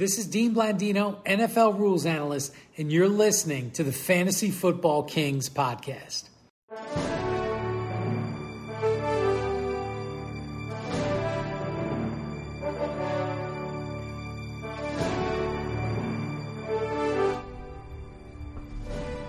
This is Dean Blandino, NFL rules analyst, and you're listening to the Fantasy Football Kings podcast.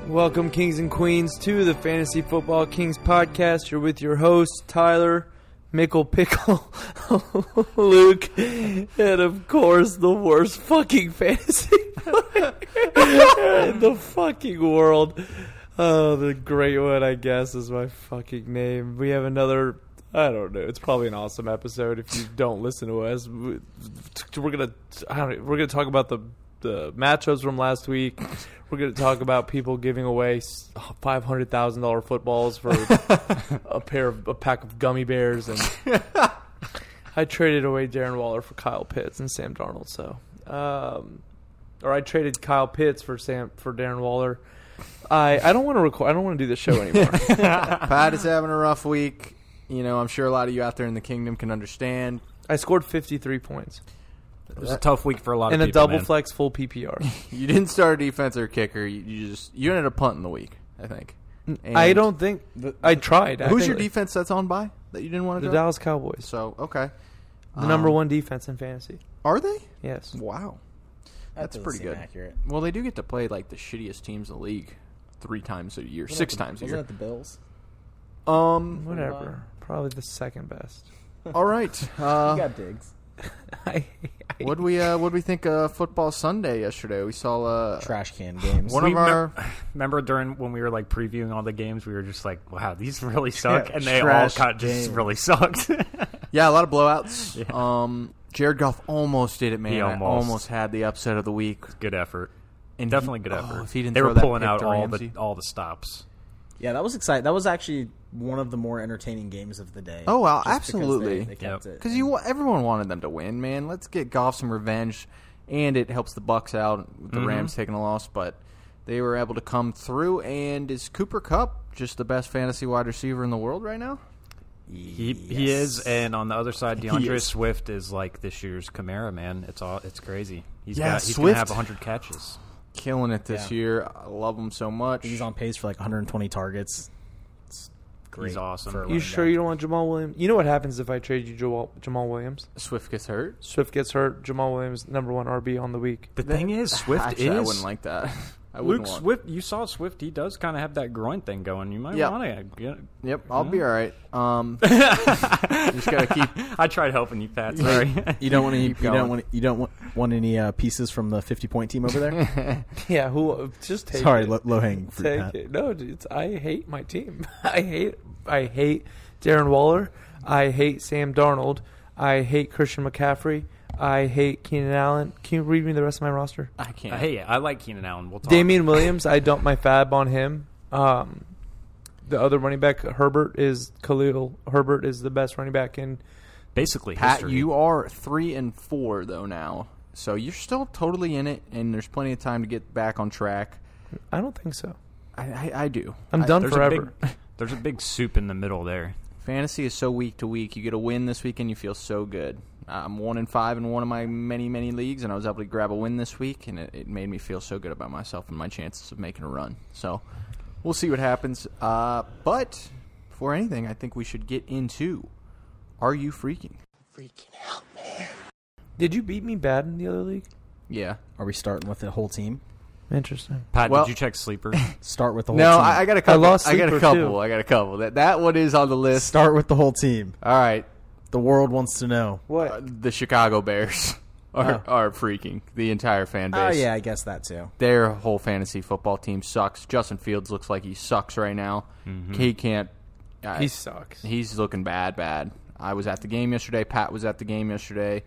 Welcome, Kings and Queens, to the Fantasy Football Kings podcast. You're with your host, Tyler Mickle Pickle, Luke, and of course, the worst fucking fantasy in the fucking world. Oh, the great one, I guess, is my fucking name. We have another. I don't know. It's probably an awesome episode if you don't listen to us. We- We're gonna. I don't. know, We're gonna talk about the the matchups from last week. We're going to talk about people giving away five hundred thousand dollar footballs for a pair of a pack of gummy bears, and I traded away Darren Waller for Kyle Pitts and Sam Darnold. So, um, or I traded Kyle Pitts for Sam for Darren Waller. I I don't want to record. I don't want to do this show anymore. Pat is having a rough week. You know, I'm sure a lot of you out there in the kingdom can understand. I scored fifty three points It was a tough week for a lot in of people. In a double man. flex full PPR. You didn't start a defense or kicker. You, you just you ended up punting the week. I think. And I don't think I tried. Who's your actually. defense that's on by that you didn't want The to go? Dallas Cowboys, So okay, the number Um, one defense in fantasy. Are they? Yes. Wow, That that's doesn't pretty seem good. Accurate. Well, they do get to play like the shittiest teams in the league three times a year, Wasn't six the- times a Wasn't year. it the Bills? Um. Whatever. Probably the second best. All right. you Uh, got digs. I, what do we uh, what do we think of football Sunday yesterday? We saw uh, Trash can games. one We of our Remember during when we were like previewing all the games, we were just like, "Wow, these really suck," Yeah, and they all trash got just really sucked. Yeah, a lot of blowouts. Yeah. Um, Jared Goff almost did it, man. He almost. almost had the upset of the week. good effort, And definitely he- good oh, effort. if he didn't they throw were pulling pick out to all the all the stops. Yeah, that was exciting. That was actually one of the more entertaining games of the day. Oh, well, just because absolutely. They, they kept Yep. because you everyone wanted them to win, man. Let's get Goff some revenge, and it helps the Bucks out with the Mhm. Rams taking a loss, but they were able to come through. And is Cooper Kupp just the best fantasy wide receiver in the world right now? He he is, and on the other side, He D'Andre is. Swift is like this year's Kamara. Man, it's all it's crazy. He's Yeah, got he's Swift- gonna have hundred catches. Killing it this Yeah. year. I love him so much. He's on pace for like 120 targets. It's great. He's awesome. You You sure back. you don't want Jamaal Williams? You know what happens if I trade you Jamaal, Jamaal Williams? Swift gets hurt. Swift gets hurt. Jamaal Williams, number one RB on the week. The thing is, Swift Actually, is I wouldn't like that. I Luke want. Swift. You saw Swift. He does kind of have that groin thing going. You might Yeah. want to get. Yep, I'll be all right. Um, just gotta keep. I tried helping you, Pat. Sorry. You don't want any. You don't want. You don't want, want any uh, pieces from the 50 point team over there. Yeah, who? Just take Sorry, it. low, low hanging fruit. take Pat. it. No, dude, it's, I hate my team. I hate. I hate Darren Waller. I hate Sam Darnold. I hate Christian McCaffrey. I hate Keenan Allen. Can you read me the rest of my roster? I can't. Hey, I like Keenan Allen. We'll talk. Damien Williams. I dump my fab on him. Um, the other running back, Herbert, is Khalil. Herbert is the best running back in. basically Pat, history. you are three and four though now, so you're still totally in it, and there's plenty of time to get back on track. I don't think so. I, I, I do. I'm I- done there's forever. A big, there's a big soup in the middle there. Fantasy is so week to week. You get a win this weekend, you feel so good. I'm one and five in one of my many many leagues, and I was able to grab a win this week, and it, it made me feel so good about myself and my chances of making a run. So we'll see what happens. Uh, but before anything, I think we should get into Are you freaking? Freaking out, man. Did you beat me bad in the other league? Yeah. Are we starting with the whole team? Interesting. Pat, Well- did you check sleeper? Start with the whole No, team. I, I got a couple. I, lost I got a Sleeper, couple. too. I got a couple. That that one is on the list. Start with the whole team. All right. The world wants to know. What? Uh, the Chicago Bears are, Oh. are freaking the entire fan base. Oh base. yeah, I guess that too. Their whole fantasy football team sucks. Justin Fields looks like he sucks right now. He can't. Uh, he sucks. He's looking bad, bad. I was at the game yesterday. Pat was at the game yesterday,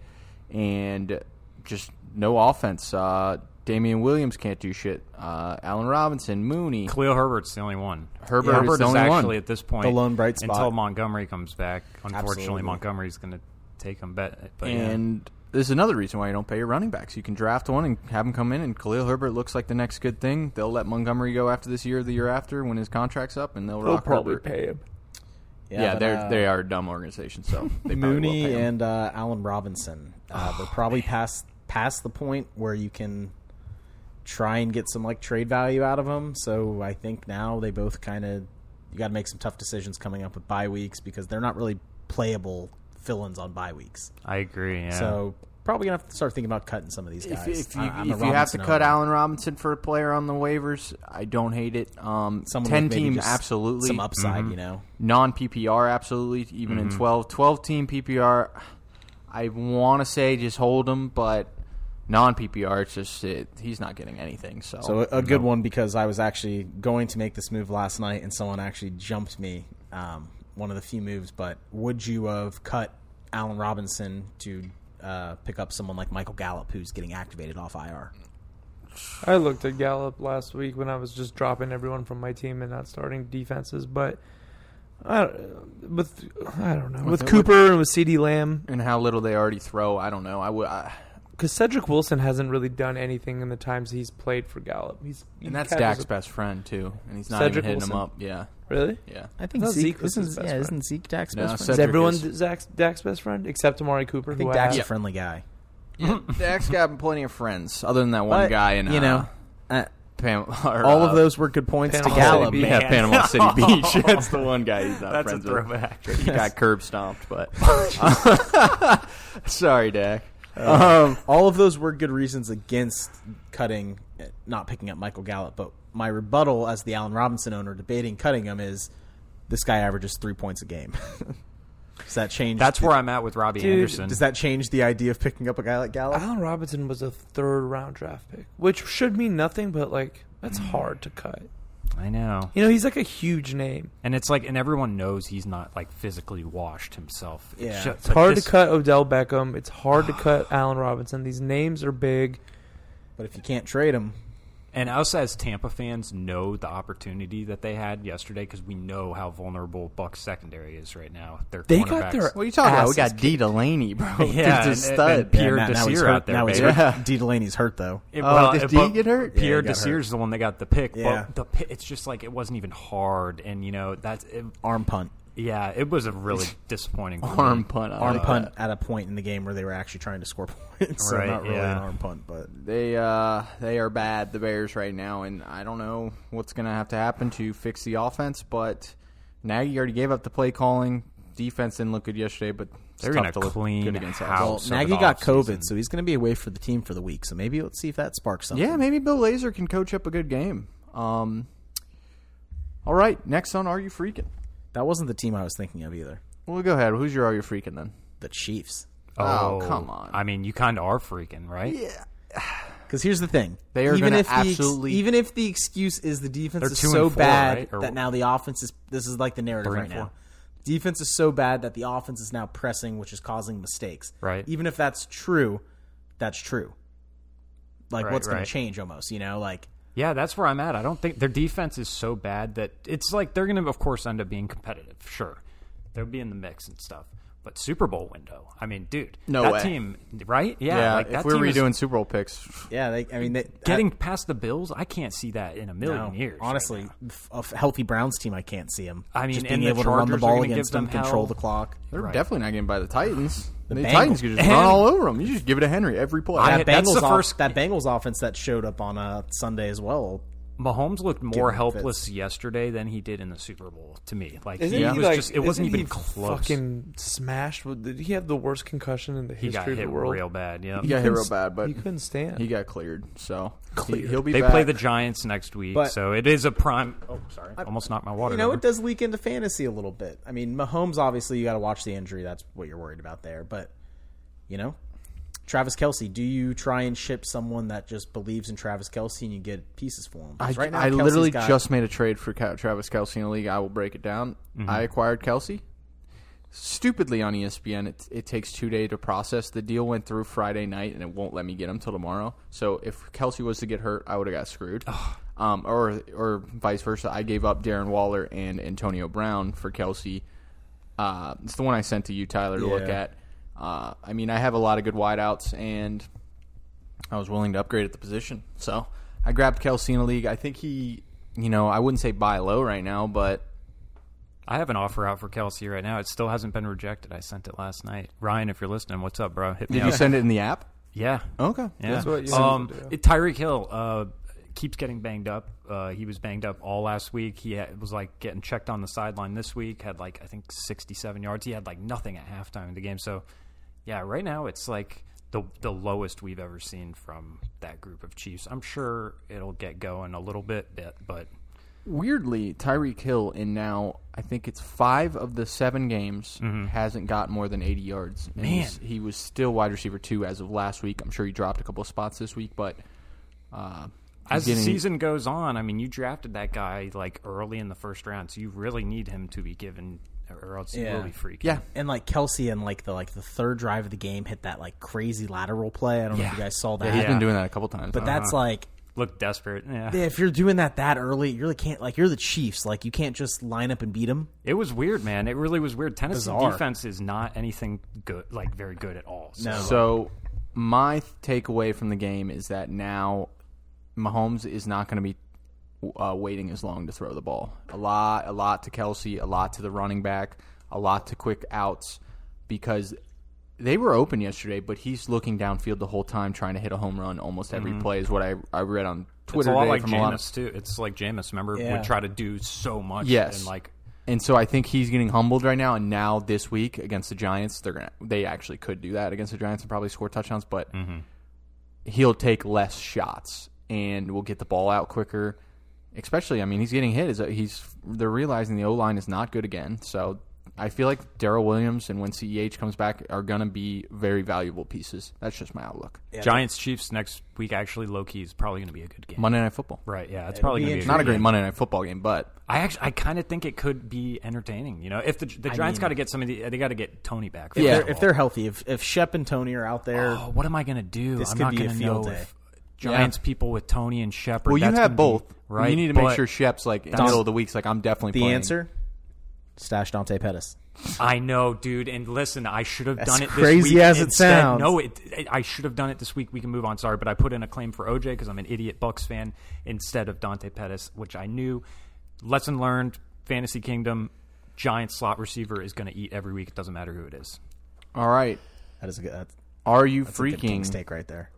and just no offense. Uh, Damien Williams can't do shit. Uh, Allen Robinson, Mooney, Khalil Herbert's the only one. Herbert is Herbert the is only one. actually at this point The lone bright spot. until Montgomery comes back. Unfortunately, Absolutely. Montgomery's going to take him. Bet, but yeah. and there's another reason why you don't pay your running backs. You can draft one and have him come in, and Khalil Herbert looks like the next good thing. They'll let Montgomery go after this year, or the year after, when his contract's up, and they'll They'll rock probably Herbert. pay him. Yeah, but, they're uh, they are a dumb organization, so they probably will Mooney pay him. and uh, Allen Robinson. Uh, they're probably past past the point where you can try and get some like trade value out of them. So I think now they both kind of you got to make some tough decisions coming up with bye weeks because they're not really playable fill-ins on bye weeks. I agree. Yeah. So probably gonna have to start thinking about cutting some of these guys. if you, I- if you have to cut. Allen Robinson for a player on the waivers, I don't hate it. Um, Someone Ten with team, absolutely. some upside, you know. Non PPR, absolutely. Even in 12, 12 team PPR, I want to say just hold them, but non PPR, it's just it, he's not getting anything. So, So a, a good one because I was actually going to make this move last night, and someone actually jumped me. Um, one of the few moves, but would you have cut Allen Robinson to uh, pick up someone like Michael Gallup, who's getting activated off IR? I looked at Gallup last week when I was just dropping everyone from my team and not starting defenses, but I don't, with I don't know with, With- Cooper and with CeeDee Lamb and how little they already throw, I don't know. I would, I, because Cedric Wilson hasn't really done anything in the times he's played for Gallup. He's he and that's catches Dak's a- best friend too, and he's not Cedric even hitting him up. Yeah, Really? yeah. I think I thought Zeke, Zeke was isn't, his best yeah, friend. isn't Zeke Dak's No, best friend? Cedric Is everyone is- Dak's, Dak's best friend except Amari Cooper? I think who Dak's I a friendly guy. yeah Dak's got plenty of friends, other than that one But, guy in you know, uh, Pam, or, all uh, of those were good points Panama to Gallup. City Beach. Yeah, Panama City Beach. That's the one guy he's not That's a friends with. throwback. He got curb stomped, but sorry, Dak. Um, all of those were good reasons against cutting, uh, not picking up Michael Gallup. But my rebuttal as the Allen Robinson owner debating cutting him is this guy averages three points a game. does that change? That's where I'm at with Robbie Dude, Anderson. Does that change the idea of picking up a guy like Gallup? Allen Robinson was a third round draft pick, which should mean nothing, but like that's hard to cut. I know. You know, he's like a huge name. And it's like, and everyone knows he's not like physically washed himself. Yeah. ju- It's hard this- to cut Odell Beckham. It's hard to cut Allen Robinson. These names are big. But if you can't trade him, And us as Tampa fans know the opportunity that they had yesterday because we know how vulnerable Buck's secondary is right now. Their They got cornerbacks- their- what are you talking about? We got Dee Delaney, bro. Yeah, Dude's a and- stud. and Pierre now, now he's Desir hurt. out there, now he's baby. hurt. Dee Delaney's hurt though. It- Oh, well, did it- D but get hurt? Pierre he got Desir's the one that got the pick. Yeah. But the pick, it's just like it wasn't even hard, and you know that's it, Arm punt. Yeah, it was a really disappointing for. Arm punt. I Arm like punt that. at a point in the game where they were actually trying to score points. so Right, not really yeah. an arm punt, but They uh they are bad, the Bears right now, and I don't know what's gonna have to happen to fix the offense. But Nagy already gave up the play calling. Defense didn't look good yesterday, but They're gonna to look clean good against us. house. well, Nagy got offseason. COVID, so he's going to be away for the team for the week. So maybe let's see if that sparks something. Yeah, maybe Bill Lazor can coach up a good game. Um, all right, next on Are You Freaking? That wasn't the team I was thinking of either. Well, go ahead. Who's your Are You Freaking then? The Chiefs. Oh, oh, come on. I mean, you kind of are freaking, right? Yeah. Because here's the thing: They are even gonna if the ex- absolutely- even if the excuse is the defense is so four, bad right? Or- that now the offense is this is like the narrative right now. four. Defense is so bad that the offense is now pressing, which is causing mistakes. Right. Even if that's true, that's true. Like Right, what's going right. to change? Almost, you know, like Yeah, that's where I'm at. I don't think their defense is so bad that it's like they're going to, of course, end up being competitive. Sure, they'll be in the mix and stuff. But Super Bowl window, I mean, dude, No that way. team, right? Yeah, Yeah, like if that we're team is redoing Super Bowl picks, yeah, they, I mean, they, getting past the Bills, I can't see that in a million no, years. honestly, now. f- a f- healthy Browns team, I can't see them. I mean, just being able to run the ball against them, them control the clock. they're Right. definitely not getting by the Titans. The, Bengals- Titans could just And- run all over them. You just give it to Henry every play. I- that that's Bengals the off- first- that Bengals offense that showed up on uh, Sunday as well. Mahomes looked more him helpless yesterday than he did in the Super Bowl to me. Like Isn't he he was like? just, it wasn't even close. Fucking smashed. Did he have the worst concussion in the he history got of hit the world? real bad. Yeah, he got hit real bad, but he couldn't stand. he got cleared. So Cleared. He, will be. they back. play the Giants next week, But- so it is a prime. Oh, sorry, almost knocked my water. You know, over. it does leak into fantasy a little bit. I mean, Mahomes obviously you got to watch the injury. That's what you're worried about there. But you know, Travis Kelce, do you try and ship someone that just believes in Travis Kelce and you get pieces for him? I, 'Cause right now, I Kelce's literally got- just made a trade for Ca- Travis Kelce in the league. I will break it down. I acquired Kelce. Stupidly on ESPN, it, it takes two days to process. The deal went through Friday night, and it won't let me get him till tomorrow. So if Kelce was to get hurt, I would have got screwed. Um, or or vice versa. I gave up Darren Waller and Antonio Brown for Kelce. Uh, it's the one I sent to you, Tyler, to look at. Uh, I mean, I have a lot of good wideouts, and I was willing to upgrade at the position. So I grabbed Kelce in a league. I think he, you know, I wouldn't say buy low right now, but I have an offer out for Kelce right now. It still hasn't been rejected. I sent it last night. Ryan, if you're listening, what's up, bro? Hit me did you send it in the app? Yeah. Okay. Yeah. That's what you um, have to do. it- Tyreek Hill uh, keeps getting banged up. Uh, he was banged up all last week. He had, was like getting checked on the sideline this week. Had like I think sixty-seven yards. He had like nothing at halftime in the game. So yeah, right now it's like the the lowest we've ever seen from that group of Chiefs. I'm sure it'll get going a little bit, bit but Weirdly, Tyreek Hill in now I think it's five of the seven games hasn't got more than 80 yards. And Man. he's- he was still wide receiver two as of last week. I'm sure he dropped a couple of spots this week, but uh, as the season goes on, I mean, you drafted that guy like early in the first round, so you really need him to be given, or else he Yeah. will be freaking. yeah, And like Kelce and like the like the third drive of the game hit that like crazy lateral play. I don't know if you guys saw that. He's been doing that a couple times. But that's uh-huh. like look desperate. Yeah. yeah, if you're doing that that early, you really can't like you're the Chiefs. Like you can't just line up and beat them. It was weird, man. It really was weird. Tennessee Bizarre. defense is not anything good, like very good at all. So, No. So my takeaway from the game is that now Mahomes is not going to be uh, waiting as long to throw the ball. A lot, a lot to Kelce, a lot to the running back, a lot to quick outs because they were open yesterday, but he's looking downfield the whole time trying to hit a home run almost every play. Is what I I read on it's Twitter a lot today like from of Jameis too. It's like Jameis. Remember, Yeah. would try to do so much. Yes. and like And so I think he's getting humbled right now. And now this week against the Giants, they're gonna they actually could do that against the Giants and probably score touchdowns, but he'll take less shots and will get the ball out quicker. Especially, I mean, he's getting hit. Is he's they're realizing the O line is not good again. So I feel like Darrel Williams and when Ceh comes back are gonna be very valuable pieces. That's just my outlook. Giants Chiefs next week. Actually, low key is probably going to be a good game. Monday Night Football, right? Yeah, it's It'll probably be going to be a not a great game. Monday Night Football game, but I actually, I kind of think it could be entertaining. You know, if the the I Giants mean- got to get some of the, they got to get Toney back. If, Yeah. they're, if they're healthy, if if Shep and Toney are out there, oh, what am I going to do? This I'm could not be a going to field know day. if Giants people with Toney and Shepard. well, you that's have both. be, right? You need to make sure Shep's like in the middle of the week's like I'm definitely the playing. answer, stash Dante Pettis. I know, dude. And listen, I should have done it this crazy week. as it Instead- sounds. No, it, it- I should have done it this week. We can move on. Sorry, but I put in a claim for OJ because I'm an idiot Bucks fan instead of Dante Pettis, which I knew. Lesson learned. Fantasy Kingdom. Giant slot receiver is going to eat every week. It doesn't matter who it is. All right. That is a good. That's, Are you that's a good freaking steak right there.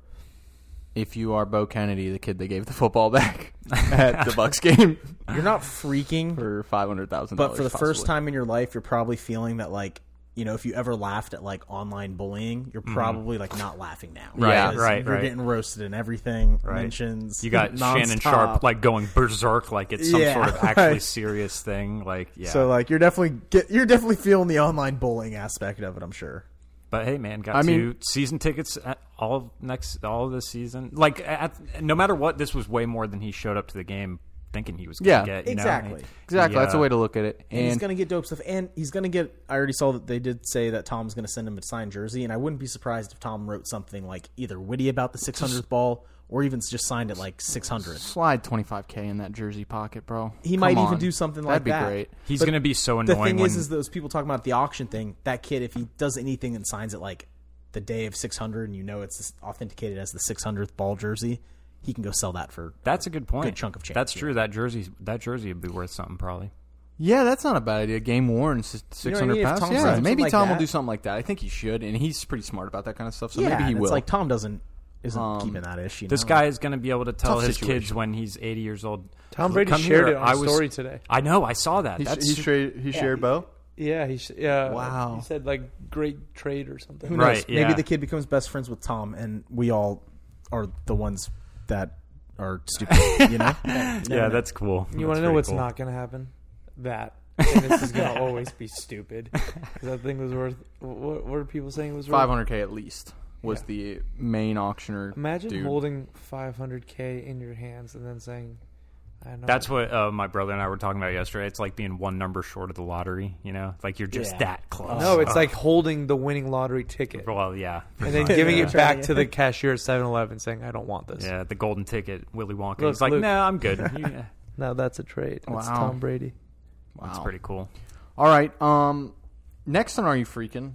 If you are Bo Kennedy, the kid they gave the football back at the Bucks game You're not freaking, for five hundred thousand? but for the first time in your life, you're probably feeling that like you know, if you ever laughed at like online bullying, you're probably like not laughing now. Right, Because Mm-hmm. right, You're right. getting roasted in everything. Right. Mentions. You got Shannon. Sharpe like going berserk, like it's some Yeah, sort of actually right. serious thing. Like, yeah. So like you're definitely get you're definitely feeling the online bullying aspect of it. I'm sure. But hey, man, got I two mean- season tickets at all next all this season. Like, at, no matter what, this was way more than he showed up to the game thinking he was. Gonna Yeah, get, you know? exactly. exactly that's a way to look at it. And, he's going to get dope stuff, and he's going to get. I already saw that they did say that Tom's going to send him a signed jersey, and I wouldn't be surprised if Tom wrote something like either witty about the 600th ball or even just signed it like 600. slide twenty five k in that jersey pocket, bro. He Come might even do something like that. That'd be great. He's going to be so annoying. The annoying. thing is, when- is those people talking about the auction thing. That kid, if he does anything and signs it like the day of 600, and you know it's authenticated as the 600th ball jersey, he can go sell that for. that's a good point. good chunk of change, That's yeah. true. That jersey, that jersey would be worth something probably. Yeah, that's not a bad idea. Game worn, six what I mean? Pounds. Tom Yeah, does something maybe like Tom will do something like that. I think he should, and he's pretty smart about that kind of stuff. So yeah, maybe he and will. it's like Tom doesn't isn't Um, keeping that issue. This guy is going to be able to tell Tough his situation. kids when he's 80 years old. Tom Brady "Come shared here, it on I was- story today. I know. I saw that. he, That's he, shared, he shared Bo. Yeah, he sh- yeah. Wow. He said like great trade or something. Who knows? Right, Maybe the kid becomes best friends with Tom, and we all are the ones that are stupid. You know? yeah, that's cool. You want to know what's not going to happen? That. and this is going to always be stupid. 'Cause that thing was worth. What, what are people saying it was worth? Five hundred k at least was Yeah. the main auctioneer. Imagine dude. holding 500k in your hands and then saying, "I know." That's what uh, my brother and I were talking about yesterday. It's like being one number short of the lottery. You know, like you're just Yeah. that close. no. It's Ugh. like holding the winning lottery ticket well, yeah, and then giving it back to the cashier at 7-Eleven, saying, "I don't want this." yeah, the golden ticket, Willy Wonka. Look, He's like, Luke. no, I'm good. You- yeah, Now that's a trade. That's Wow. Tom Brady. Wow. That's pretty cool. All right. Um, next on Are You Freaking?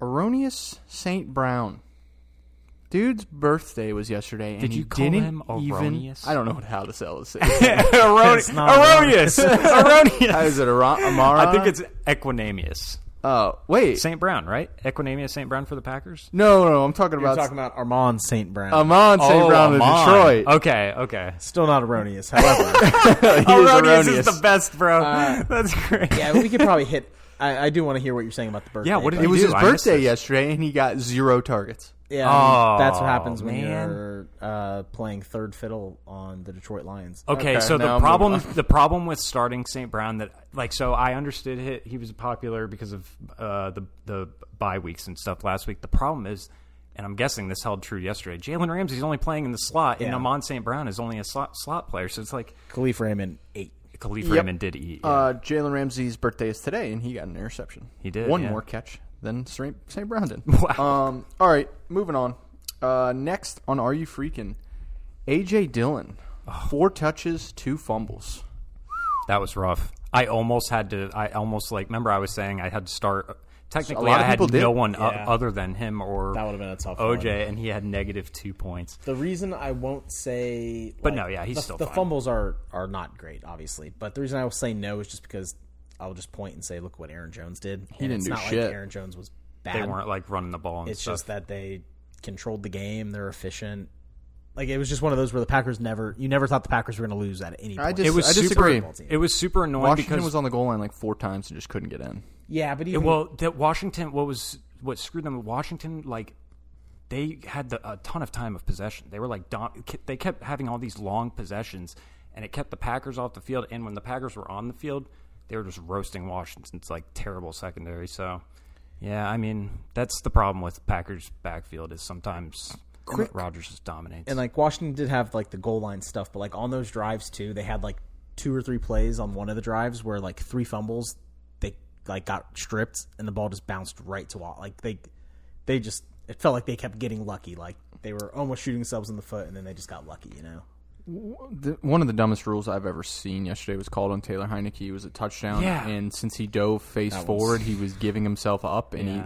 Erroneous Saint Brown. Dude's birthday was yesterday, and Did he you call didn't him even. erroneous? I don't know how to sell this. Erroneous. not Erroneous. Erroneous. How is it? Aro- Amaron? I think it's Equanimeous. Uh, wait. St. Brown, right? Equinamia St. Brown for the Packers. No, no, no, I'm talking You're about talking about Armand St. Brown. Amon St. Oh, Brown of Amon. Detroit. Okay, okay. Still not erroneous. However, he is Erroneous erroneous. is the best, bro. That's great. yeah, we could probably hit. I, I do want to hear what you're saying about the birthday. Yeah, what did but- It was do? his I missed birthday this. yesterday, and he got zero targets. Yeah, I mean, that's what Oh, happens when man. you're uh, playing third fiddle on the Detroit Lions. Okay, Okay, so now the I'm problem moving the problem with starting St. Brown that like so I understood he, he was popular because of uh, the the bye weeks and stuff last week. The problem is, and I'm guessing this held true yesterday. Jalen Ramsey's only playing in the slot, and Yeah. Amon St. Brown is only a slot, slot player. So it's like Kalif Raymond eight. Kalif Yep. Raymond did eat. yeah. Uh, Jalen Ramsey's birthday is today, and he got an interception. He did, one yeah. more catch than St. Brown did. Wow. Um, all right, moving on. Uh, next on Are You Freaking? AJ Dillon, Oh. four touches, two fumbles. That was rough. I almost had to. I almost like. Remember, I was saying I had to start. Technically, lot I of had people did. no one o- Yeah. other than him or That would have been a tough OJ, one. and he had negative two points. The reason I won't say, But no, yeah, he's the, still the fine. fumbles are are not great, obviously. But the reason I will say no is just because I'll just point and say, look what Aaron Jones did. He didn't it's do not shit. Like Aaron Jones was bad. They weren't like running the ball. And It's stuff. just that they controlled the game. They're efficient. Like it was just one of those where the Packers never. You never thought the Packers were going to lose at any point. I just, It was I super- disagree. Football. It was super annoying Washington because was on the goal line like four times and just couldn't get in. yeah, but Yeah, even well, that Washington, what was what screwed them? Washington, like they had the, a ton of time of possession. They were like dom- they kept having all these long possessions, and it kept the Packers off the field. And when the Packers were on the field, they were just roasting Washington's like terrible secondary. So, yeah, I mean that's the problem with Packers backfield is sometimes Rodgers just dominates. and like Washington did have like the goal line stuff, but like on those drives too, they had like two or three plays on one of the drives where like three fumbles, they like got stripped and the ball just bounced right to Wa- like they they just it felt like they kept getting lucky, like they were almost shooting themselves in the foot and then they just got lucky, you know. The, one of the dumbest rules I've ever seen yesterday was called on Taylor Heinicke. It was a touchdown, Yeah. and since he dove face That was- forward, he was giving himself up, and Yeah. he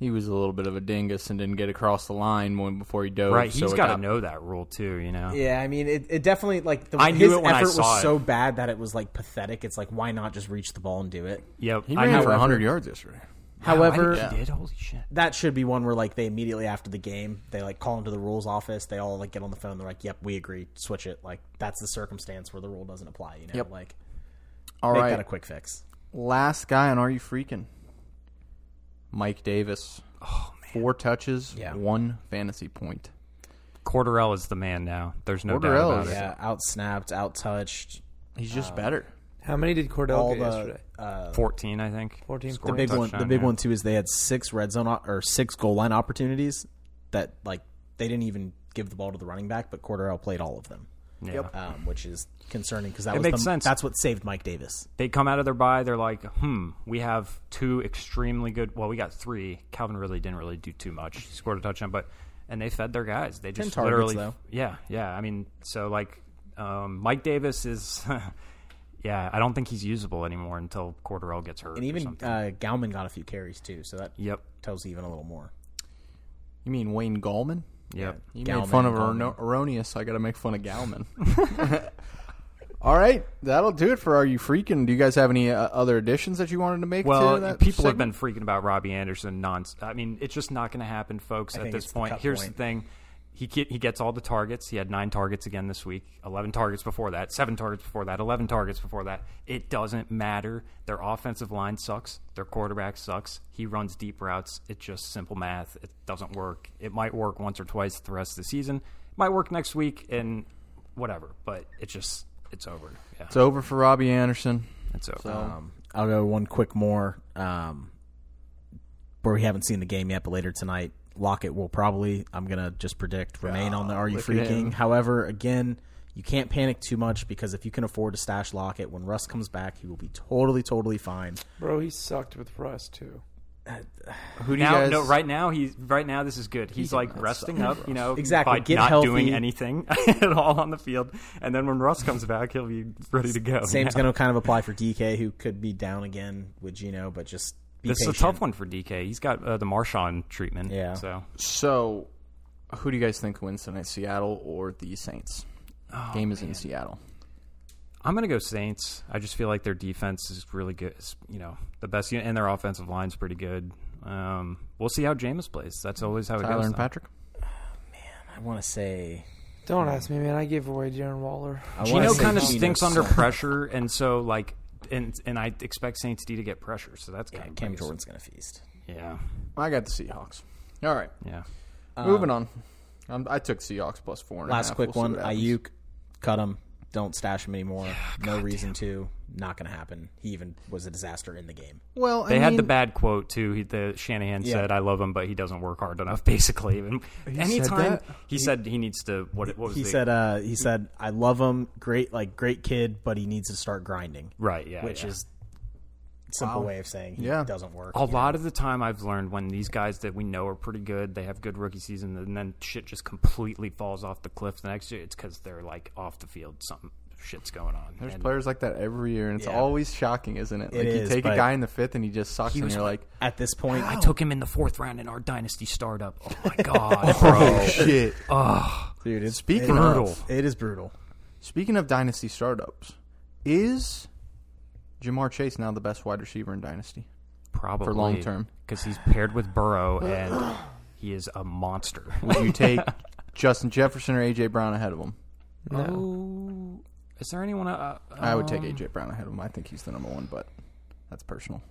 he was a little bit of a dingus and didn't get across the line when before he dove. right, so he's it got to know that rule too. You know, Yeah, I mean, it, it definitely like the, I knew his it when I effort saw was it. so bad that it was like pathetic. It's like why not just reach the ball and do it? Yep, He I ran know. for 100 yards yesterday. However, Wow, I- he did. Holy shit. that should be one where like they immediately after the game they like call into the rules office. They all like get on the phone. They're like, "Yep, we agree. Switch it." Like that's the circumstance where the rule doesn't apply. You know, Yep. like All make right, that a quick fix. last guy on Are You Freaking? Mike Davis. Oh man, four touches, Yeah. one fantasy point. Cordarrelle is the man now. There's no Cordarrelle doubt about is- it. Yeah, out snapped, out touched. He's just better. How many did Cordell All get the yesterday? uh, 14, I think. 14. the Scored a big one. The touchdown, big yeah. one too is they had six red zone op- or six goal line opportunities that like they didn't even give the ball to the running back, but Cordero played all of them. Yeah. um, which is concerning because that It was makes the, sense. That's what saved Mike Davis. They come out of their bye. They're like, hmm, we have two extremely good. Well, we got three. Calvin really didn't really do too much. He scored a touchdown, but and they fed their guys. They just targets, literally, though. yeah, yeah. I mean, so like, um, Mike Davis is, yeah. I don't think he's usable anymore until Cordarrelle gets hurt. And even something. uh, Gauman got a few carries too, so that yep, tells even a little more. You mean Wayne Gallman? Yep. You made fun of. Erno- Erroneous. I got to make fun of Gallman. All right, that'll do it for Are You Freaking? Do you guys have any uh, other additions that you wanted to make? Well, to that people have been freaking about Robbie Anderson. Non, I mean, it's just not going to happen, folks. at this point, here's point. the thing: he get, he gets all the targets. He had nine targets again this week. Eleven targets before that. Seven targets before that. Eleven targets before that. It doesn't matter. Their offensive line sucks. Their quarterback sucks. He runs deep routes. It's just simple math. It doesn't work. It might work once or twice the rest of the season. It might work next week and whatever. But it just it's over. Yeah, It's over for Robbie Anderson. it's over. Um, I'll go one quick more. Um, where we haven't seen the game yet, but later tonight, Lockett will probably. I'm gonna just predict remain on the Are You look at him. Freaking. However, again, you can't panic too much because if you can afford to stash Lockett when Russ comes back, he will be totally, totally fine. Bro, he sucked with Russ too. Who do you guys? no, right now he's right now. This is good. He's did like resting up, you know, Exactly. by Get not healthy. doing anything at all on the field. And then when Russ comes back, he'll be ready to go. Same's Yeah. going to kind of apply for DK, who could be down again with Gino, but just be This is a tough one for DK. He's got uh, the Marshawn treatment. Yeah. So So, who do you guys think wins tonight, Seattle or the Saints? Oh, Game is in Seattle. I'm gonna go Saints. I just feel like their defense is really good. It's, you know, the best unit, and their offensive line's pretty good. Um, we'll see how Jameis plays. That's always how it Tyler goes. and though. Patrick. I want to say. Don't ask me, man. I give away Darren Waller. I Gino kind of stinks under pressure, and so like, and and I expect Saints D to get pressure. So that's Yeah, kind of Cam Jordan's gonna feast. Yeah, I got the Seahawks. All right, yeah. moving on. Um, I took Seahawks plus four. And a Last half. quick We'll one: what happens. Aiyuk, cut him. Don't stash him anymore. no reason to. Not gonna happen. He even was a disaster in the game. Well, I They had the bad quote too. He, the Shanahan Yeah. said, "I love him, but he doesn't work hard enough." Basically, and anytime that? he said he needs to. What, what was He the- said. Uh, he said, "I love him. Great, like great kid, but he needs to start grinding." Right, yeah, Which yeah. is simple Wow. way of saying he Yeah. doesn't work. A lot of the time, I've learned when these guys that we know are pretty good, they have good rookie season, and then shit just completely falls off the cliff the next year. It's because they're like off the field, something shit's going on. There's And players like that every year, and it's Yeah. always shocking, isn't it? It Like you is, take a guy in the fifth and he just sucks, He and was you're like- like, At this point, I took him in the fourth round in our dynasty startup. Oh my god, oh, bro! shit. oh dude, it's Speaking it- Brutal. It is brutal. Speaking of dynasty startups, is Ja'Marr Chase now the best wide receiver in dynasty? Probably For long term. because he's paired with Burrow and he is a monster. Would you take Justin Jefferson or AJ Brown ahead of him? Oh, is there anyone? Uh, I would take um, AJ Brown ahead of him. I think he's the number one, but that's personal.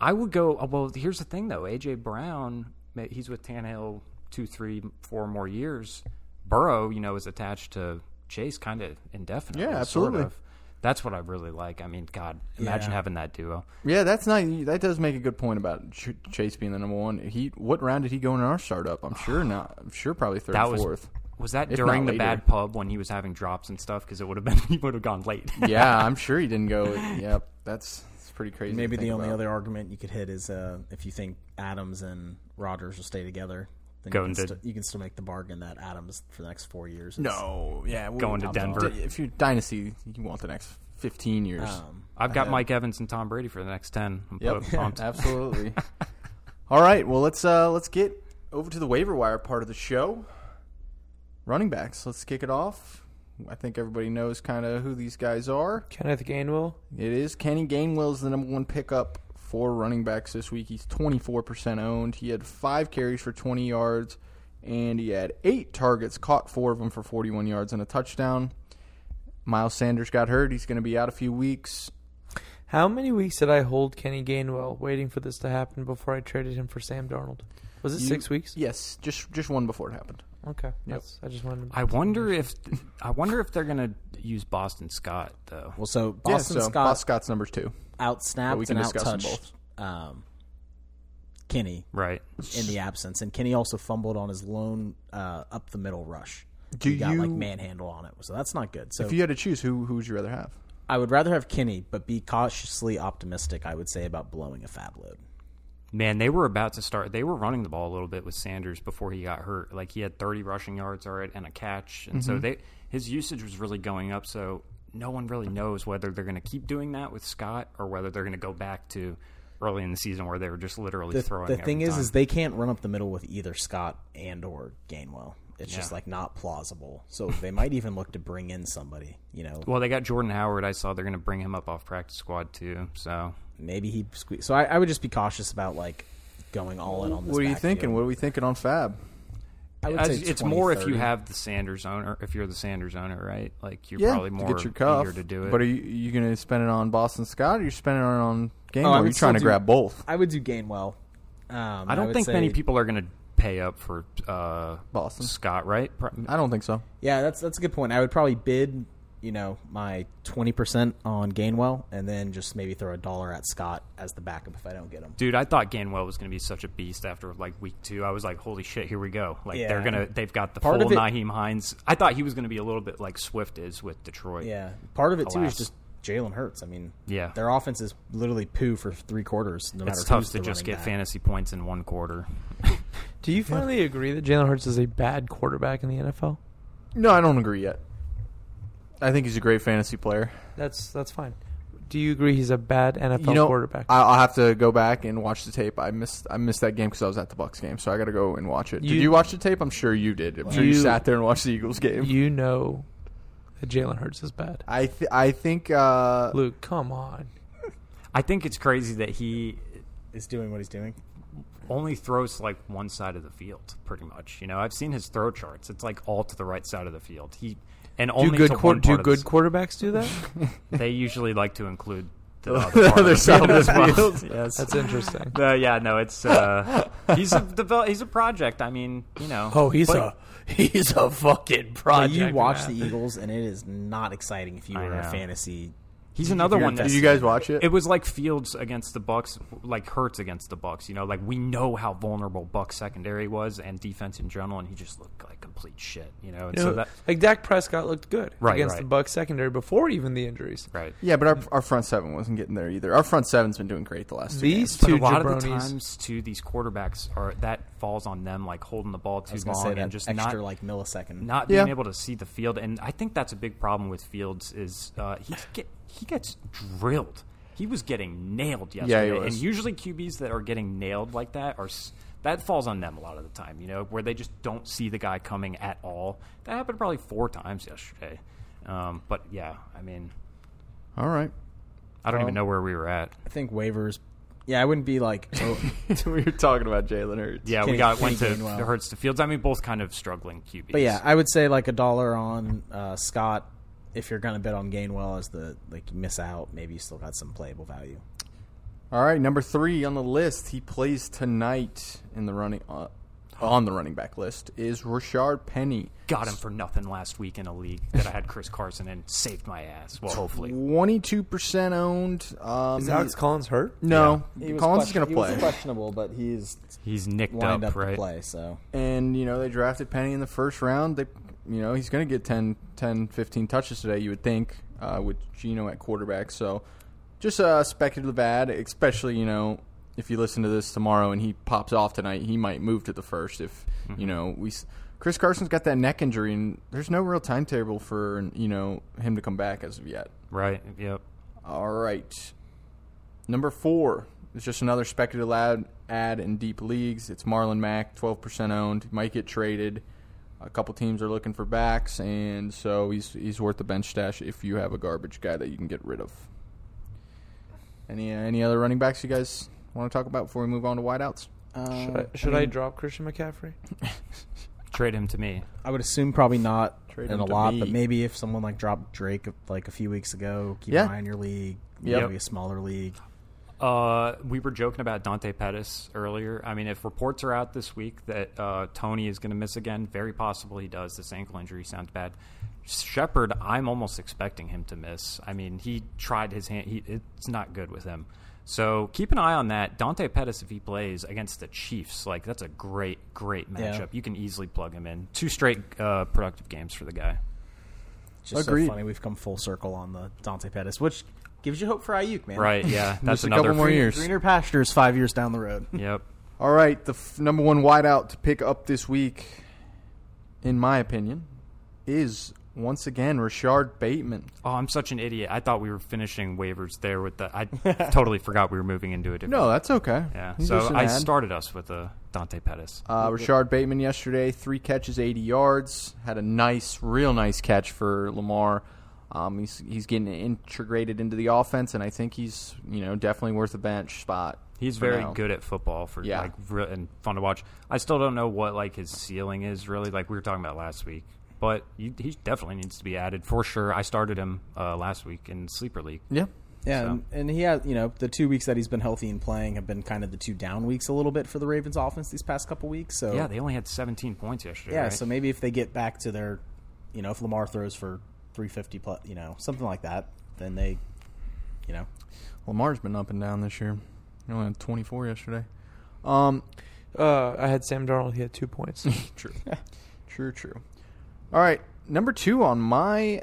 I would go. uh, Well, here's the thing, though. AJ Brown, he's with Tannehill two, three, four more years. Burrow, you know, is attached to Chase kind of indefinitely. Yeah, sort absolutely. of. That's what I really like. I mean, God, imagine Yeah. having that duo. Yeah, that's not. That does make a good point about Ch- Chase being the number one. He what round did he go in our startup? I'm sure not. I'm sure probably third, That was fourth. was that If during the later. bad pub when he was having drops and stuff? Because it would have been he would have gone late. yeah, I'm sure he didn't go. Yep, that's, that's pretty crazy. Maybe the only about. other argument you could hit is uh, if you think Adams and Rodgers will stay together, then Going you, can to- st- you can still make the bargain that Adams for the next four years. is- No, yeah, we- Going to I'm- Denver. If you're dynasty, you want the next 15 years. Um, I've got. Mike Evans and Tom Brady for the next ten. I'm Yep, pumped. absolutely. All right, well let's uh let's get over to the waiver wire part of the show. Running backs. Let's kick it off. I think everybody knows kind of who these guys are. Kenneth Gainwell. It is Kenny Gainwell is the number one pickup for running backs this week. He's 24% owned. He had five carries for 20 yards, and he had eight targets, caught four of them for 41 yards and a touchdown. Miles Sanders got hurt. He's going to be out a few weeks. How many weeks did I hold Kenny Gainwell waiting for this to happen before I traded him for Sam Darnold? Was it You- six weeks? Yes, just just one before it happened. Okay. That's, I just wanted to I wonder if I wonder if they're gonna use Boston Scott though. Well, so Boston yeah, so Scott Boss Scott's numbers two. out But snapped we can and out discuss them touched um, Kenny Right. in the absence, and Kenny also fumbled on his lone uh, up the middle rush. Do he got like you- manhandle on it, so that's not good. So If you had to choose, who who would you rather have? I would rather have Kenny, but be cautiously optimistic. I would say about blowing a fab load. Man, they were about to start. They were running the ball a little bit with Sanders before he got hurt. Like he had 30 rushing yards already and a catch, and so mm-hmm. they his usage was really going up. So no one really knows whether they're going to keep doing that with Scott or whether they're going to go back to early in the season where they were just literally The, throwing. the thing is, time. is they can't run up the middle with either Scott and or Gainwell. It's just like not plausible. So they might even look to bring in somebody. You know, well, they got Jordan Howard. I saw they're going to bring him up off practice squad too. So maybe he squeeze. So I, I would just be cautious about like going all in on this. What are you backfield. thinking? What are we thinking on Fab? I would As- say it's 20, more if you have the Sanders owner. If you're the Sanders owner, right? Like you're yeah, probably more to get your cuff. eager to do it. But are you, you going to spend it on Boston Scott? or You're you spending it on Gainwell? Oh, I or are you trying to do- grab both? I would do Gainwell. Um, I don't would think many people are going to pay up for uh, Boston. Scott, right? Pro- I don't think so. Yeah, that's that's a good point. I would probably bid, you know, my twenty percent on Gainwell, and then just maybe throw a dollar at Scott as the backup if I don't get him. Dude, I thought Gainwell was going to be such a beast after like week two. I was like, holy shit, here we go! Like Yeah. they're gonna, they've got the Part full of it- Nyheim Hines. I thought he was going to be a little bit like Swift is with Detroit. Yeah, part of it too is just Jalen Hurts. I mean, Yeah. their offense is literally poo for three quarters. No it's tough to just get back. fantasy points in one quarter. Do you finally agree that Jalen Hurts is a bad quarterback in the NFL? No, I don't agree yet. I think he's a great fantasy player. That's that's fine. Do you agree he's a bad NFL you know, quarterback? I- I'll have to go back and watch the tape. I missed I missed that game because I was at the Bucks game, so I got to go and watch it. You- did you watch the tape? I'm sure you did. I'm sure you, You- sat there and watched the Eagles game. you know that Jalen Hurts is bad. I th- I think uh, Luke, come on. I think it's crazy that he Is doing what he's doing. only throws like one side of the field, pretty much. You know, I've seen his throw charts. It's like all to the right side of the field. He and Do good to quar- one do part of good quarterbacks do that? They usually like to include the The other, part other side of as the well. field. yes. That's interesting. Uh, yeah, no, it's uh, he's a develop, he's a project. I mean, you know. Oh, he's but- a he's a fucking But project. you watch man. the Eagles, and it is not exciting if you I were a fantasy. He's another one. That, Did you guys watch it? It was like Fields against the Bucks, like Hurts against the Bucks. You know, like we know how vulnerable Bucks secondary was and defense in general, and he just looked like complete shit. You know, and You know, that like Dak Prescott looked good Right, against right. the Bucks secondary before even the injuries. right. yeah, but our our front seven wasn't getting there either. Our front seven's been doing great the last two These games. But two a lot of the times, too, these quarterbacks are that falls on them, like holding the ball too was going to long say that and just extra not like millisecond. not being able to see the field. And I think that's a big problem with Fields is uh, he get he gets drilled. He was getting nailed yesterday, was. and usually QBs that are getting nailed like that are that falls on them a lot of the time. You know, where they just don't see the guy coming at all. That happened probably four times yesterday. Um, but yeah, I mean, All right. I don't Well- even know where we were at. I think waivers. Yeah, I wouldn't be like. Oh, we were talking about Jalen Hurts. Yeah, Kenny- we got Kenny went to Gainwell. the Hurts to Fields. I mean, both kind of struggling QBs. but yeah, I would say like a dollar on uh, Scott. If you're going to bet on Gainwell as the like you miss out, maybe you still got some playable value. All right, number three on the list. He plays tonight in the running uh, on the running back list is Rashaad Penny. got him for nothing last week in a league that I had Chris Carson in. Saved my ass. Well, hopefully. Twenty-two percent owned. Um, Is Alex Collins hurt? no, He was Collins is going to he was play. questionable, but he's He's nicked lined up, up, right? to play. So and you know they drafted Penny in the first round. They, you know, he's going to get 10, 10, 15 touches today. You would think uh, with Gino at quarterback. So just a speculative ad, especially you know if you listen to this tomorrow and he pops off tonight, he might move to the first. If you know we, Chris Carson's got that neck injury and there's no real timetable for you know him to come back as of yet. Right. Yep. All right. Number four is just another speculative ad, ad in deep leagues. It's Marlon Mack, 12% owned. Might get traded. A couple teams are looking for backs, and so he's he's worth the bench stash if you have a garbage guy that you can get rid of. Any uh, any other running backs you guys want to talk about before we move on to wideouts? uh, Should, I, should I, mean, drop Christian McCaffrey? Trade him to me. I would assume probably not Trade in him a lot, me. but maybe if someone like dropped Drake like a few weeks ago, keep Yeah. an eye on your league. Yep. Maybe a smaller league. Uh, we were joking about Dante Pettis earlier. I mean, if reports are out this week that uh, Toney is going to miss again, very possible he does. This ankle injury sounds bad. Shepard, I'm almost expecting him to miss. I mean, he tried his hand. He, it's not good with him. So keep an eye on that. Dante Pettis, if he plays against the Chiefs, like that's a great, great matchup. Yeah. You can easily plug him in. Two straight uh, productive games for the guy. It's just Agreed. so funny we've come full circle on the Dante Pettis, which gives you hope for Aiyuk, man. Right? Yeah, that's Just a another couple more free- years. Greener pastures five years down the road. Yep. All right, the f- number one wideout to pick up this week, in my opinion, is once again Rashod Bateman. Oh, I'm such an idiot. I thought we were finishing waivers there with the. I totally forgot we were moving into a different. No, that's okay. Yeah. He's So an I ad. started us with a Dante Pettis. Uh, Rashod Bateman yesterday, three catches, 80 yards. Had a nice, real nice catch for Lamar. Um, he's he's getting integrated into the offense, and I think he's you know definitely worth a bench spot. He's very now. good at football for Yeah. like re- and fun to watch. I still don't know what like his ceiling is really. Like we were talking about last week, but he, he definitely needs to be added for sure. I started him uh, last week in sleeper league. Yeah, Yeah, So- and, and he has, you know, the two weeks that he's been healthy and playing have been kind of the two down weeks a little bit for the Ravens offense these past couple weeks. So Yeah, they only had 17 points yesterday. yeah, right? so maybe if they get back to their, you know, if Lamar throws for 350 plus, you know, something like that, then they, you know, Lamar's been up and down this year. He only had 24 yesterday. Um, Uh, I had Sam Darnold. He had two points. True. true, true. All right. Number two on my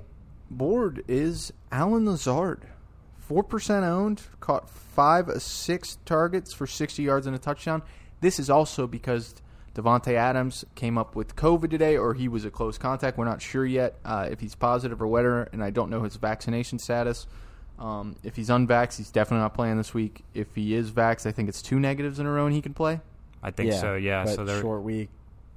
board is Allen Lazard. 4% owned, caught five of six targets for 60 yards and a touchdown. This is also because Davante Adams came up with COVID today, or he was a close contact. We're not sure yet uh, if he's positive or whether, and I don't know his vaccination status. Um, if he's unvaxxed, he's definitely not playing this week. If he is vaxxed, I think it's two negatives in a row and he can play. I think so. Yeah. but So they're short week.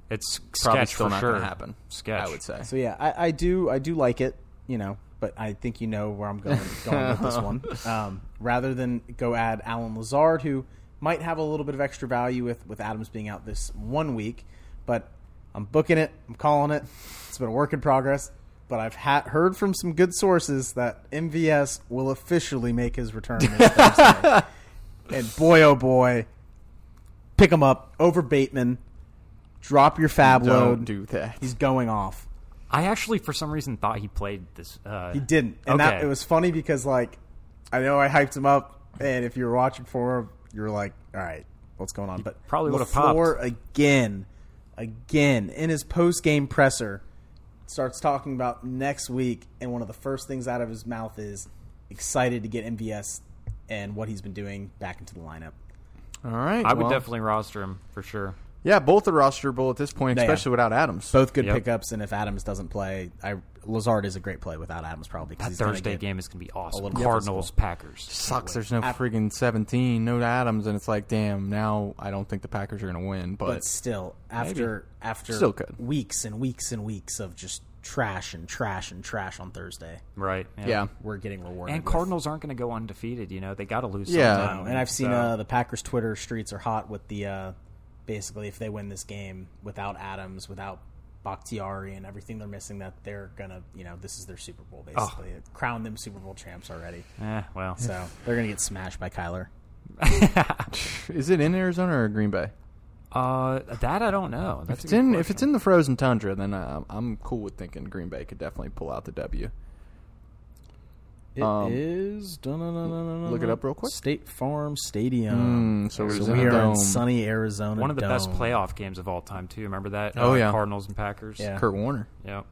it's Probably sketch still for not sure. going to happen. Sketch. I would say. So yeah, I, I do, I do like it. you know, but I think you know where I'm going, going with this one. Um, rather than go add Allen Lazard, who might have a little bit of extra value with with Adams being out this one week, but I'm booking it. I'm calling it. It's been a work in progress, but I've ha- heard from some good sources that MVS will officially make his return and boy, oh boy, pick him up over Bateman. Drop your fab Don't load. do that. He's going off. I actually, for some reason, thought he played this. Uh, He didn't, and that it was funny because like I know I hyped him up, and if you were watching for him, you were like, "All right, what's going on?" But probably would've LaFleur again, again in his post game presser starts talking about next week, and one of the first things out of his mouth is excited to get MVS and what he's been doing back into the lineup. All right. I would definitely roster him for sure. Yeah, both are rosterable at this point, Yeah. especially without Adams. Both good Yep. pickups, and if Adams doesn't play, I Lazard is a great play without Adams probably because That he's gonna Thursday get- game is going to be awesome. little Cardinals, Packers. Sucks. There's no Af- friggin' 17, no Adams, and it's like, damn. Now I don't think the Packers are going to win, but, but still after after Still could. weeks and weeks and weeks of just trash and trash and trash on Thursday, Right. yeah. we're getting rewarded. And with- Cardinals aren't going to go undefeated. You know, they got to lose. Yeah. sometime. And I've seen So- uh, the Packers Twitter streets are hot with the uh, basically if they win this game without Adams, without Bakhtiari and everything they're missing, that they're gonna you know this is their Super Bowl basically crown them Super Bowl champs already. Eh, well, So they're gonna get smashed by Kyler. Is it in Arizona or Green Bay? uh, that I don't know. If it's a good in, if it's in the frozen tundra, then uh, I'm cool with thinking Green Bay could definitely pull out the W. It Um, is- look it up real quick. State Farm Stadium. Mm, so so we are in sunny Arizona. one of the best playoff games of all time too. Remember that? Oh, Uh, yeah. Cardinals and Packers. Yeah. Kurt Warner. Yeah.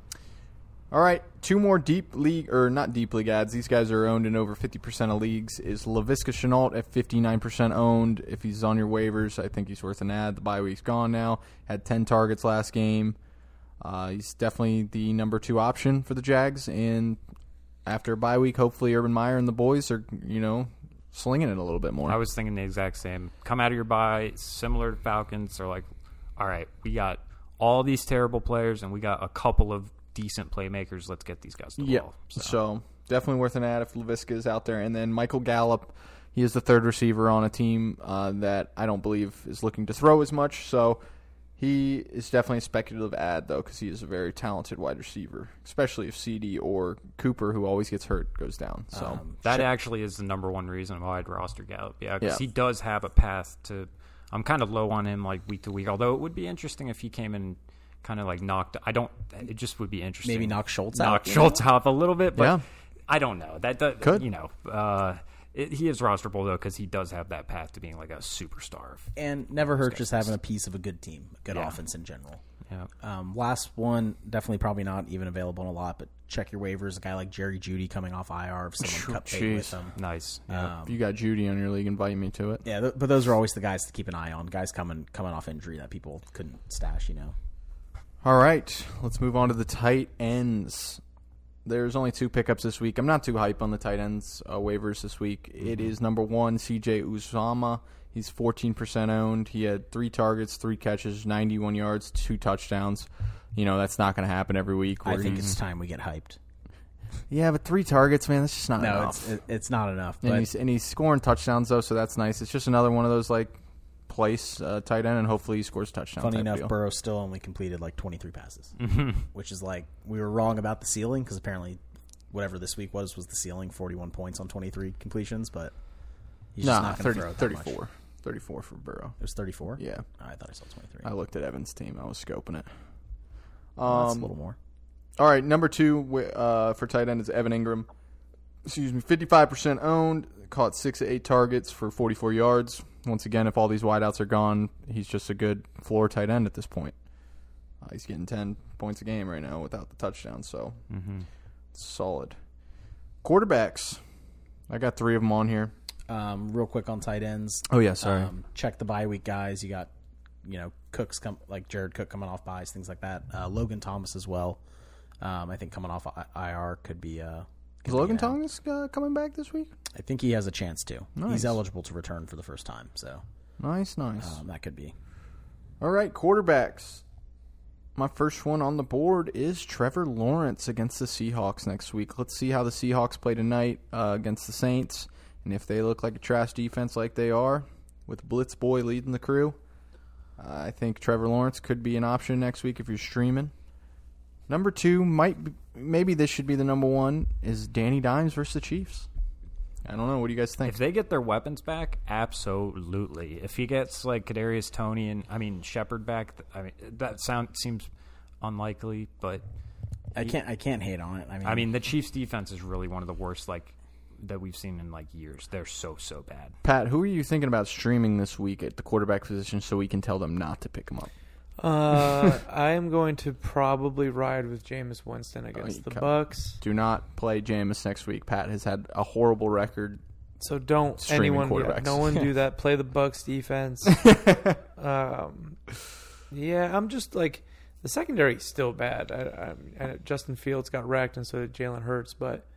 All right, two more deep league or not deep league ads. These guys are owned in over fifty percent of leagues. Is Laviska Shenault at fifty nine percent owned? If he's on your waivers, I think he's worth an ad. The bye week's gone now. Had ten targets last game. Uh, he's definitely the number two option for the Jags. And after a bye week, hopefully Urban Meyer and the boys are you know slinging it a little bit more. I was thinking the exact same. Come out of your bye, similar to Falcons. They're like, all right, we got all these terrible players, and we got a couple of decent playmakers. Let's get these guys the Yeah. ball. So. definitely worth an ad if Laviska is out there. And then Michael Gallup, he is the third receiver on a team uh, that I don't believe is looking to throw as much. So he is definitely a speculative ad though because he is a very talented wide receiver, especially if CeeDee or Cooper, who always gets hurt, goes down. So Um, That actually is the number one reason why I'd roster Gallup. Yeah, because Yeah. he does have a path to. I'm kind of low on him like week to week. Although it would be interesting if he came in kind of like knocked. I don't. It just would be interesting. Maybe knock Schultz out, knock you Schultz out a little bit, but Yeah. I don't know. That, that Could. you know. Uh, it, he is rosterable though because he does have that path to being like a superstar. and never hurts just having a piece of a good team, a good Yeah. offense in general. Yeah. Um, last one, definitely probably not even available in a lot, but check your waivers. A guy like Jerry Jeudy coming off IR, if someone cut bait with him. Nice. Yeah. if you got Judy on your league, invite me to it. Yeah, th- but those are always the guys to keep an eye on. Guys coming coming off injury that people couldn't stash. You know, All right, let's move on to the tight ends. There's only two pickups this week. I'm not too hype on the tight ends uh, waivers this week. It is number one, CJ Uzomah. He's 14% owned. He had three targets, three catches, 91 yards, two touchdowns. You know that's not going to happen every week. I think it's time we get hyped. yeah, but three targets, man, that's just not No, enough. it's it's not enough. and But he's and he's scoring touchdowns though, so that's nice. It's just another one of those like place uh, tight end, and hopefully he scores touchdowns. funny enough, deal. Burrow still only completed like 23 passes, Mm-hmm. which is like we were wrong about the ceiling because apparently whatever this week was was the ceiling, 41 points on 23 completions, but he's just nah, not going 30, throw it that much. 34. 34 for Burrow. It was 34. Yeah. Oh, I thought I saw 23. I looked at Evan's team. I was scoping it. Well, that's Um, a little more. all right, number two uh, for tight end is Evan Engram. Excuse me, fifty-five percent owned. Caught six to eight targets for forty-four yards. Once again, if all these wideouts are gone, he's just a good floor tight end at this point. Uh, he's getting ten points a game right now without the touchdown, so solid. Quarterbacks, I got three of them on here. Um, real quick on tight ends. Oh yeah, sorry. Um, check the bye week guys. You got, you know, Cooks come like Jared Cook coming off buys, things like that. Uh, Logan Thomas as well. Um, I think coming off I- IR could be. Uh, could is Logan. Thomas uh, coming back this week? I think he has a chance to. Nice. He's eligible to return for the first time, so Nice, nice. um, that could be. All right, quarterbacks. my first one on the board is Trevor Lawrence against the Seahawks next week. Let's see how the Seahawks play tonight uh, against the Saints, and if they look like a trash defense like they are, with Blitz Boy leading the crew, uh, I think Trevor Lawrence could be an option next week if you're streaming. Number two might be, maybe this should be the number one is Danny Dimes versus the Chiefs. I don't know. What do you guys think? If they get their weapons back, absolutely. If he gets like Kadarius Toney and I mean Shepard back, I mean that sound seems unlikely, but I can't I can't hate on it. I mean, I mean the Chiefs' defense is really one of the worst like that we've seen in like years. They're so so bad. Pat, who are you thinking about streaming this week at the quarterback position so we can tell them not to pick him up? Uh, I am going to probably ride with Jameis Winston against the co- Bucks. Do not play Jameis next week. Pat has had a horrible record. So don't Streaming anyone, yeah, quarterbacks. no one do that. Play the Bucks defense. um, yeah, I'm just like the secondary is still bad. I, I, I, Justin Fields got wrecked, and so did Jalen Hurts, but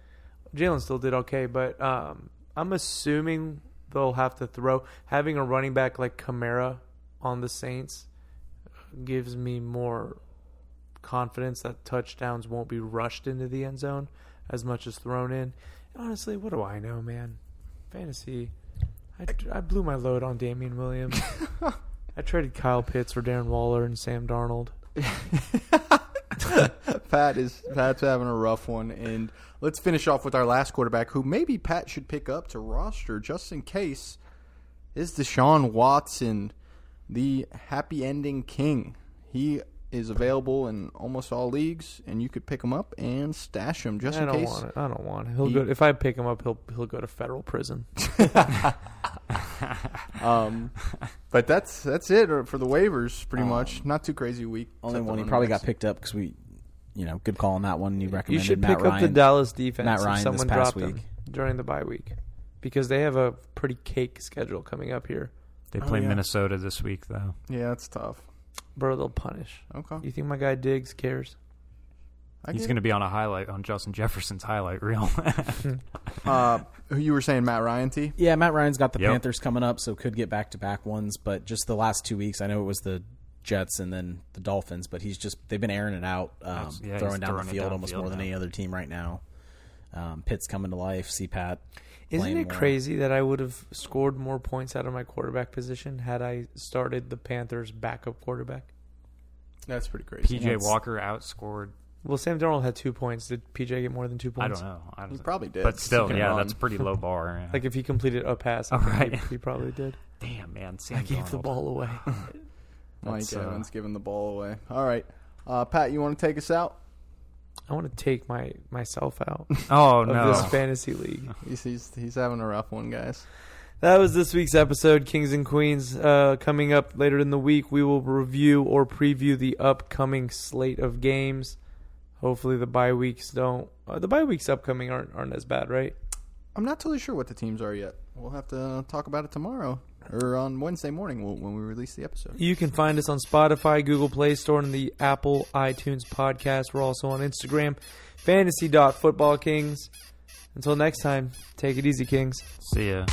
Jalen still did okay. But um, I'm assuming they'll have to throw. Having a running back like Kamara on the Saints gives me more confidence that touchdowns won't be rushed into the end zone as much as thrown in. Honestly, what do I know, man? Fantasy. I, I blew my load on Damien Williams. I traded Kyle Pitts for Darren Waller and Sam Darnold. Pat is Pat's having a rough one, and let's finish off with our last quarterback, who maybe Pat should pick up to roster just in case. Is Deshaun Watson the happy ending king? He is available in almost all leagues, and you could pick him up and stash him just in case. I in don't case. want it. I don't want it. He'll He- go if I pick him up. He'll he'll go to federal prison. Um, but that's that's it uh, for the waivers, pretty Um, much. Not too crazy week. only except one the he probably got backs. picked up because we, you know, good call on that one. You You should Matt pick up the Dallas defense Matt if Ryan this someone past dropped them week. during the bye week because they have a pretty cake schedule coming up here. They Oh, play yeah. Minnesota this week though. Yeah, it's tough. Bro, they'll punish. Okay, You think my guy Diggs cares? I He's going to be on a highlight on Justin Jefferson's highlight reel. Uh, who you were saying Matt Ryan T? Yeah, Matt Ryan's got the Yep. Panthers coming up, so could get back to back ones. But just the last two weeks, I know it was the Jets and then the Dolphins, but he's just they've been airing it out, um, yeah, throwing down throwing the it field almost downfield more than now. any other team right now. Um, Pitt's coming to life. CPAT. Isn't it more. crazy that I would have scored more points out of my quarterback position had I started the Panthers' backup quarterback? That's pretty crazy. PJ That's- Walker outscored. Well, Sam Darnold had two points. Did PJ get more than two points? I points? don't know. I He don't probably did. But still, yeah, run. that's a pretty low bar. yeah. Like if he completed a pass, I Oh, he- he, probably did. damn man, Sam I gave the ball away. Mike That's, uh, Evans giving the ball away. All right, uh, Pat, you want to take us out? I want to take my myself out Oh of no, this fantasy league. He's, he's he's having a rough one, guys. That was this week's episode, Kings and Queens. Uh, coming up later in the week, we will review or preview the upcoming slate of games. Hopefully, the bye weeks don't. Uh, the bye weeks upcoming aren't aren't as bad, right? I'm not totally sure what the teams are yet. We'll have to talk about it tomorrow or on Wednesday morning when when we release the episode. You can find us on Spotify, Google Play Store, and the Apple iTunes podcast. We're also on Instagram, fantasy.footballkings. Until next time, take it easy, Kings. see ya.